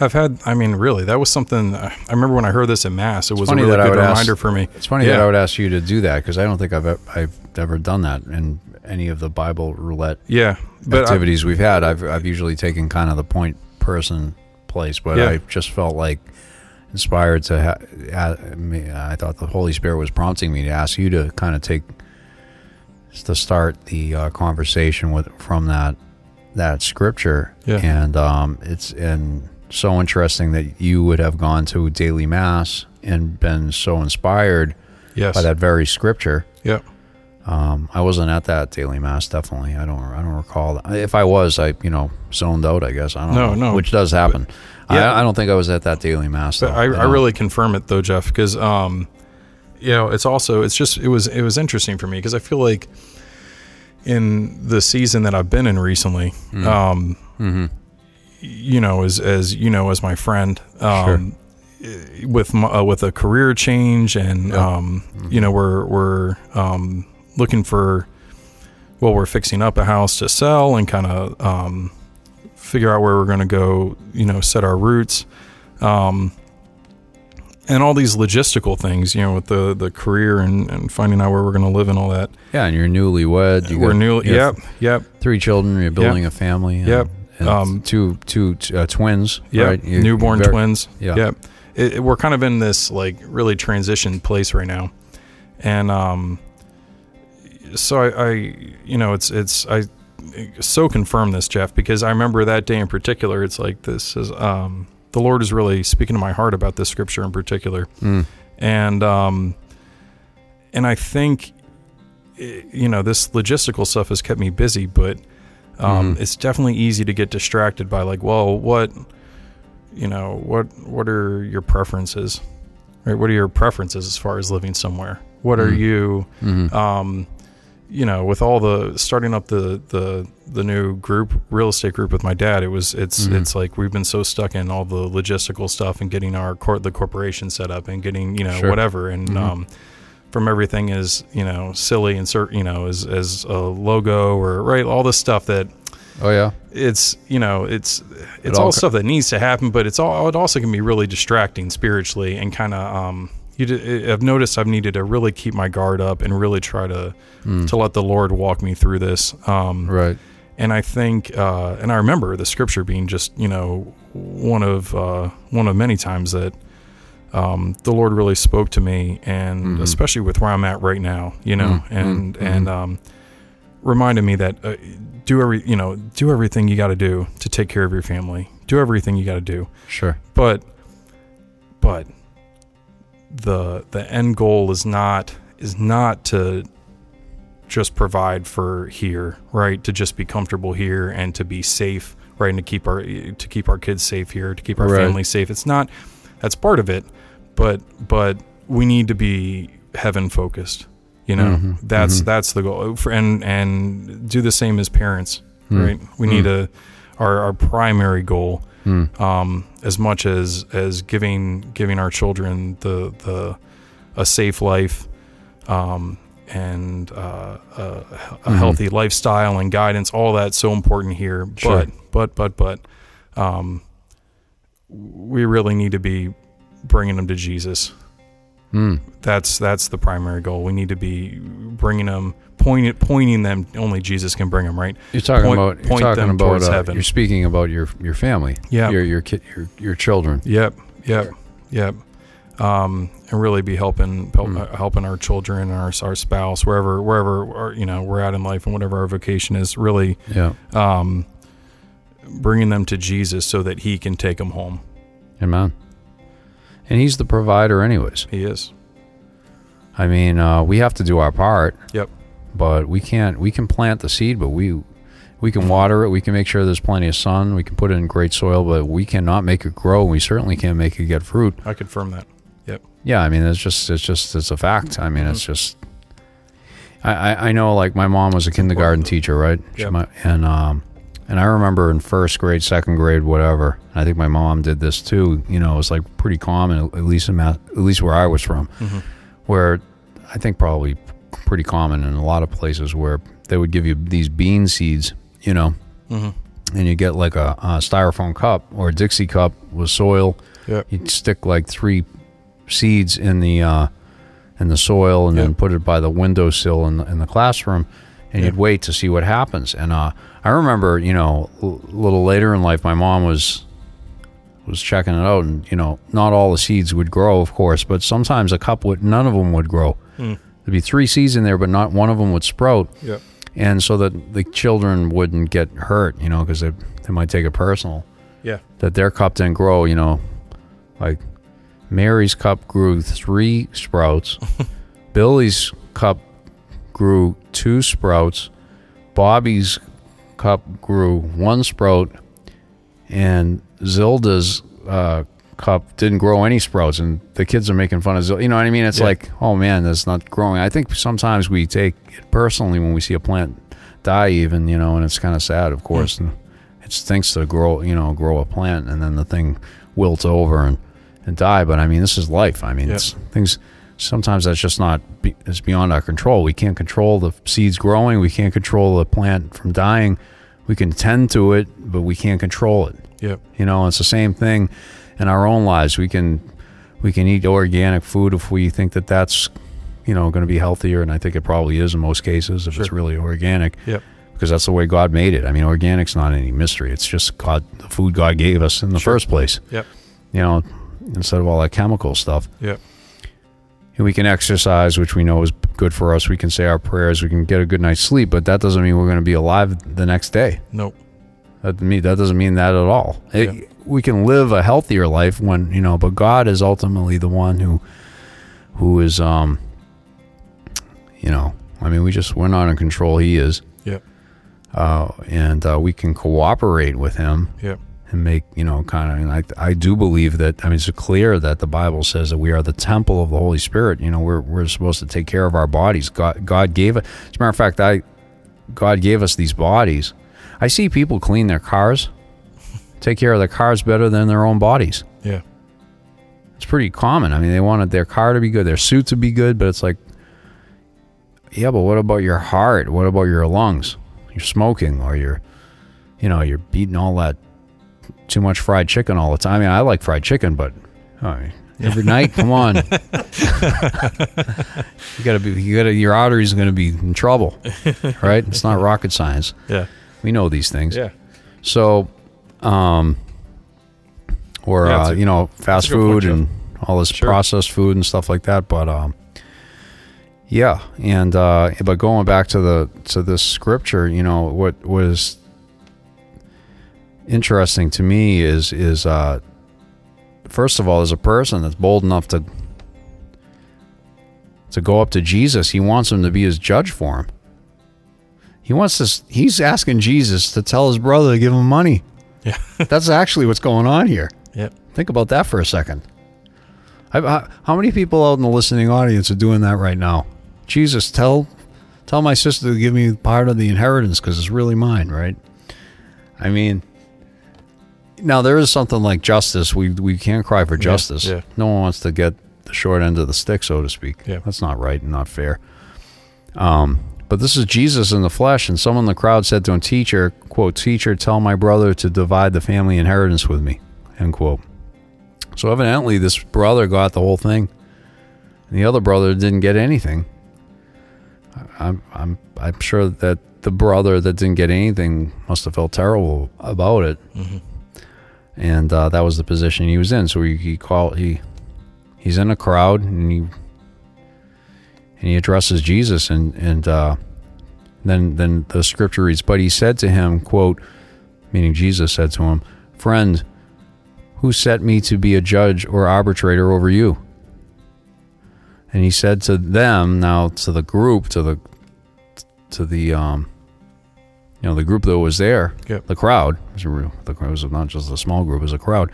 I've had, I mean, really, that was something. I remember when I heard this in mass. It was a really good would ask- reminder for me. It's funny that I would ask you to do that because I don't think I've I've ever done that in any of the Bible roulette Yeah, but activities we've had. I've I've usually taken kind of the point person place, but Yeah. I just felt like inspired to. Ha- ha- me- I thought the Holy Spirit was prompting me to ask you to kind of take to start the uh, conversation with from that that scripture, Yeah. and um, it's and so interesting that you would have gone to daily mass and been so inspired yes, by that very scripture. Yep. Um, I wasn't at that daily mass. Definitely, I don't. I don't recall. If I was, I you know zoned out. I guess I don't. No, know, no. which does happen. yeah. I, I don't think I was at that daily mass. But though. I, I really confirm it though, Jeff, because um, you know, it's also it's just it was it was interesting for me because I feel like in the season that I've been in recently, Mm. um, Mhm. you know, as as you know, as my friend, um, with my, uh, with a career change, and. Mm-hmm. um, you know, we're we're um, looking for, well, we're fixing up a house to sell and kind of um, figure out where we're going to go, you know, set our roots, um, and all these logistical things, you know, with the the career and, and finding out where we're going to live and all that. Yeah, and you're newlywed. You we're new, yep, yep, Three children. You're building a family. and- Yep. and Um, two two uh, twins. yep, Right? You- newborn very- twins. Yeah. Yep. It, it- we're kind of in this like really transition place right now, and um, so I, I, you know, it's it's I so confirm this, Jeff, because I remember that day in particular. It's like this is um, the Lord is really speaking to my heart about this scripture in particular, Mm. and um, and I think eh, you know this logistical stuff has kept me busy, but um, Mhm. it's definitely easy to get distracted by like, well, what you know, what what are your preferences, right? What are your preferences as far as living somewhere? What are Mhm. you, Mhm. um, you know, with all the starting up the the the new group real estate group with my dad, it was it's Mhm. it's like we've been so stuck in all the logistical stuff and getting our court the corporation set up and getting you know Sure. whatever and Mhm. um, from everything is you know silly and cert, you know as as a logo or right all this stuff that Oh yeah. it's you know it's it's all all stuff that needs to happen but it's all it also can be really distracting spiritually and kind of um you d- I've noticed I've needed to really keep my guard up and really try to to let the Lord walk me through this um Right. and I think uh and I remember the scripture being just you know one of uh one of many times that um the Lord really spoke to me and especially with where I'm at right now you know and and um reminded me that uh, do every you know do everything you got to do to take care of your family. Do everything you got to do. Sure. but but the the end goal is not is not to just provide for here right? To just be comfortable here and to be safe right? And to keep our to keep our kids safe here to keep our Right. family safe. It's not that's part of it but but we need to be heaven focused you know? Mhm, that's mhm. that's the goal. For, and and do the same as parents Hmm. right? We need to our our primary goal Hmm. um, as much as as giving giving our children the the a safe life um, and uh, a, a Mhm. healthy lifestyle and guidance all that's so important here Sure. but but but but um, we really need to be bringing them to Jesus Hmm. that's that's the primary goal we need to be bringing them pointing pointing them only Jesus can bring them right You're talking Point- about. You're point talking them about. towards Uh, heaven. you're speaking about your your family. Yeah. Your your kid. Your your children. Yep, yep, yep. Um, and really be helping help, Mm. helping our children, our our spouse, wherever wherever our, you know we're at in life, and whatever our vocation is, really Yeah. um, bringing them to Jesus so that He can take them home. Amen. And he's the provider, anyways. He is. I mean, uh, we have to do our part. Yep. But we can't. We can plant the seed, but we we can water it. We can make sure there's plenty of sun. We can put it in great soil, but we cannot make it grow. We certainly can't make it get fruit. I confirm that. Yep. Yeah, I mean, it's just it's just it's a fact. I mean, it's just. I, I know, like my mom was a kindergarten teacher, right? Yep. and um, and I remember in first grade, second grade, whatever. I think my mom did this too. You know, it was like pretty common, at least in Ma- at least where I was from, Mhm. where I think probably pretty common in a lot of places where they would give you these bean seeds, you know, Mhm. and you get like a, a styrofoam cup or a Dixie cup with soil Yep. you'd stick like three seeds in the uh, in the soil and then put it by the windowsill in the, in the classroom, and Yep. you'd wait to see what happens. And uh, I remember, you know, a little later in life, my mom was was checking it out, and you know, not all the seeds would grow, of course, but sometimes a cup would, none of them would grow. Mm. There'd be three seeds in there, but not one of them would sprout Yep. and so that the children wouldn't get hurt, you know, because they they might take it personal Yeah. that their cup didn't grow. You know, like Mary's cup grew three sprouts, Billy's cup grew two sprouts, Bobby's cup grew one sprout, and Zilda's uh, cup didn't grow any sprouts. And the kids are making fun of Zilda. You know what I mean? It's Yeah. like, oh man, that's not growing. I think sometimes we take it personally when we see a plant die, even you know, and it's kind of sad, of course. And it stinks to grow, you know, grow a plant, and then the thing wilts over and and die. But I mean, this is life. I mean, Yeah. it's things. Sometimes that's just not it's beyond our control. We can't control the seeds growing. We can't control the plant from dying. We can tend to it, but we can't control it. Yep. You know, it's the same thing in our own lives. We can we can eat organic food if we think that that's you know going to be healthier, and I think it probably is in most cases if it's really organic Yep. because that's the way God made it. I mean, organic's not any mystery. It's just God, the food God gave us in the Sure. first place. Yep. You know, instead of all that chemical stuff. Yep. And we can exercise, which we know is good for us. We can say our prayers. We can get a good night's sleep, but that doesn't mean we're going to be alive the next day. Nope. That me that doesn't mean that at all. It- Yeah. we can live a healthier life when you know, but God is ultimately the one who who is um you know, I mean, we just we're not in control. He is, Yep. uh, and uh, we can cooperate with him Yep. And make you know kind of. And I I do believe that. I mean, it's clear that the Bible says that we are the temple of the Holy Spirit. You know, we're we're supposed to take care of our bodies. God God gave it. As a matter of fact, I God gave us these bodies. I see people clean their cars, take care of their cars better than their own bodies. Yeah. It's pretty common. I mean, they wanted their car to be good, their suit to be good, but it's like, yeah, but what about your heart? What about your lungs? You're smoking, or you're, you know, you're beating all that too much fried chicken all the time. I mean, I like fried chicken, but I mean, every night, come on, you gotta be, you gotta, your arteries are gonna be in trouble, right? It's not rocket science. Yeah. We know these things. Yeah. So, um, or Yeah, uh, a- you know, fast food and all this Sure. processed food and stuff like that. But um, yeah, and uh, but going back to the to this scripture, you know, what was interesting to me is is uh, first of all, as a person that's bold enough to to go up to Jesus, he wants him to be his judge for him. He wants this. He's asking Jesus to tell his brother to give him money. Yeah. That's actually what's going on here. Yep. Think about that for a second. I, I, how many people out in the listening audience are doing that right now? Jesus, tell tell my sister to give me part of the inheritance because it's really mine, right? I mean, now there is something like justice. We we can't cry for justice. yeah. No one wants to get the short end of the stick, so to speak. Yeah. That's not right and not fair. Um, but this is Jesus in the flesh, and someone in the crowd said to him, "Teacher, quote, teacher, tell my brother to divide the family inheritance with me." End quote. So evidently, this brother got the whole thing, and the other brother didn't get anything. I- I'm I'm I'm sure that the brother that didn't get anything must have felt terrible about it, and uh, that was the position he was in. So he, he called he he's in a crowd and he and he addresses Jesus and and uh, then then the scripture reads, but he said to him, quote, meaning Jesus said to him, friend, who set me to be a judge or arbitrator over you? And he said to them, now to the group, to the to the um, you know, the group that was there, Yep. the crowd, it was, real, the crowd was not just a small group, it was a crowd.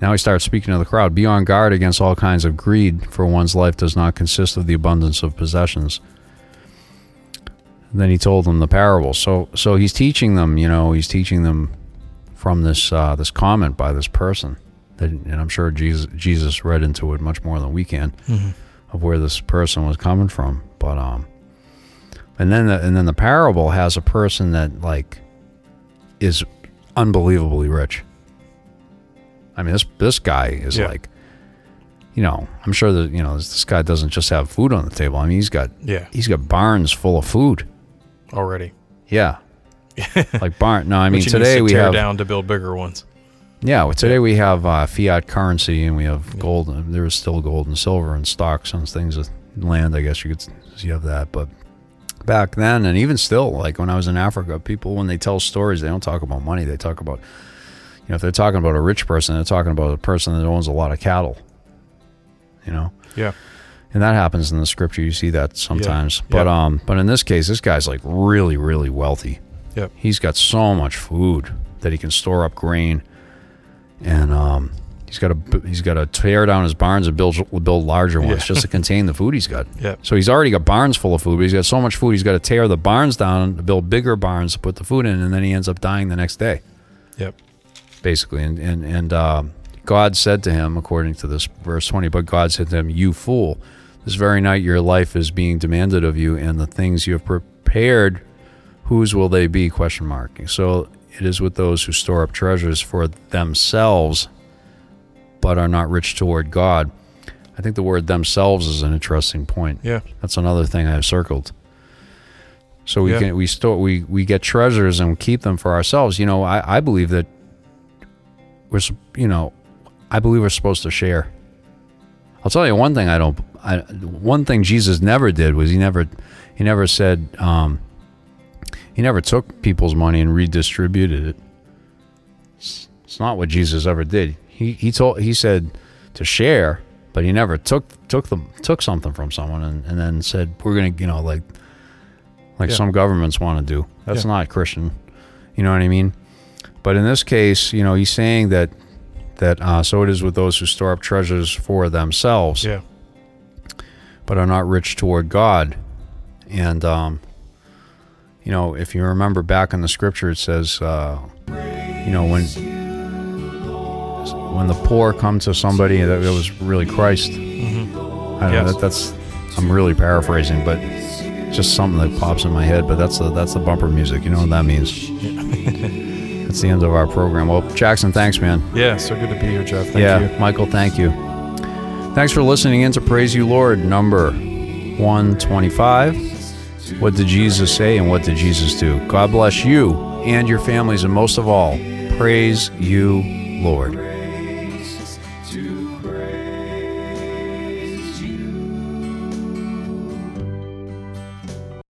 Now he starts speaking to the crowd. Be on guard against all kinds of greed, for one's life does not consist of the abundance of possessions. And then he told them the parable. So, so he's teaching them. You know, he's teaching them from this uh, this comment by this person. That, and I'm sure Jesus Jesus read into it much more than we can of where this person was coming from. But um, and then the, and then the parable has a person that like is unbelievably rich. I mean, this this guy is Yeah. like, you know, I'm sure that you know this, this guy doesn't just have food on the table. I mean, he's got Yeah. he's got barns full of food. Already. Yeah, like barn. No, I mean Which he needs today to we tear have down to build bigger ones. yeah. well, Today we have uh, fiat currency and we have gold. and There is still gold and silver and stocks and things. of Land, I guess you could you have that, but back then and even still, like when I was in Africa, people when they tell stories, they don't talk about money. They talk about you know if they're talking about a rich person, they're talking about a person that owns a lot of cattle. You know, Yeah. and that happens in the scripture. You see that sometimes, Yeah. but um, but in this case, this guy's like really, really wealthy. Yep. He's got so much food that he can store up grain, and um, he's got to he's got to tear down his barns and build build larger ones Yeah. just to contain the food he's got. Yep. So he's already got barns full of food, but he's got so much food he's got to tear the barns down to build bigger barns to put the food in, and then he ends up dying the next day Yep. basically. And and and um, God said to him, according to this verse twenty, but God said to him, "You fool! This very night your life is being demanded of you, and the things you have prepared, whose will they be?" Question mark. So it is with those who store up treasures for themselves, but are not rich toward God. I think the word "themselves" is an interesting point. Yeah. That's another thing I have circled. So we Yeah. can we store we we get treasures and keep them for ourselves. You know, I I believe that we're you know, I believe we're supposed to share. I'll tell you one thing I don't I one thing Jesus never did was he never he never said um he never took people's money and redistributed it. It's, it's not what Jesus ever did. He he told he said to share, but he never took took them took something from someone and, and then said we're gonna you know like like Yeah. some governments want to do. That's Yeah. not Christian. You know what I mean? But in this case, you know, he's saying that that uh, so it is with those who store up treasures for themselves, Yeah. but are not rich toward God. And um, you know, if you remember back in the scripture, it says, uh, you know, when when the poor come to somebody, that it was really Christ. Mm-hmm. I don't know, Yes. that, that's I'm really paraphrasing, but just something that pops in my head, but that's the that's the bumper music. You know what that means? that's the end of our program. Well, Jackson, thanks, man. Yeah, so good to be here, Jeff. Thank yeah, you. Michael, thank you. Thanks for listening in to Praise You Lord, number 125. What did Jesus say and what did Jesus do? God bless you and your families, and most of all, praise you, Lord.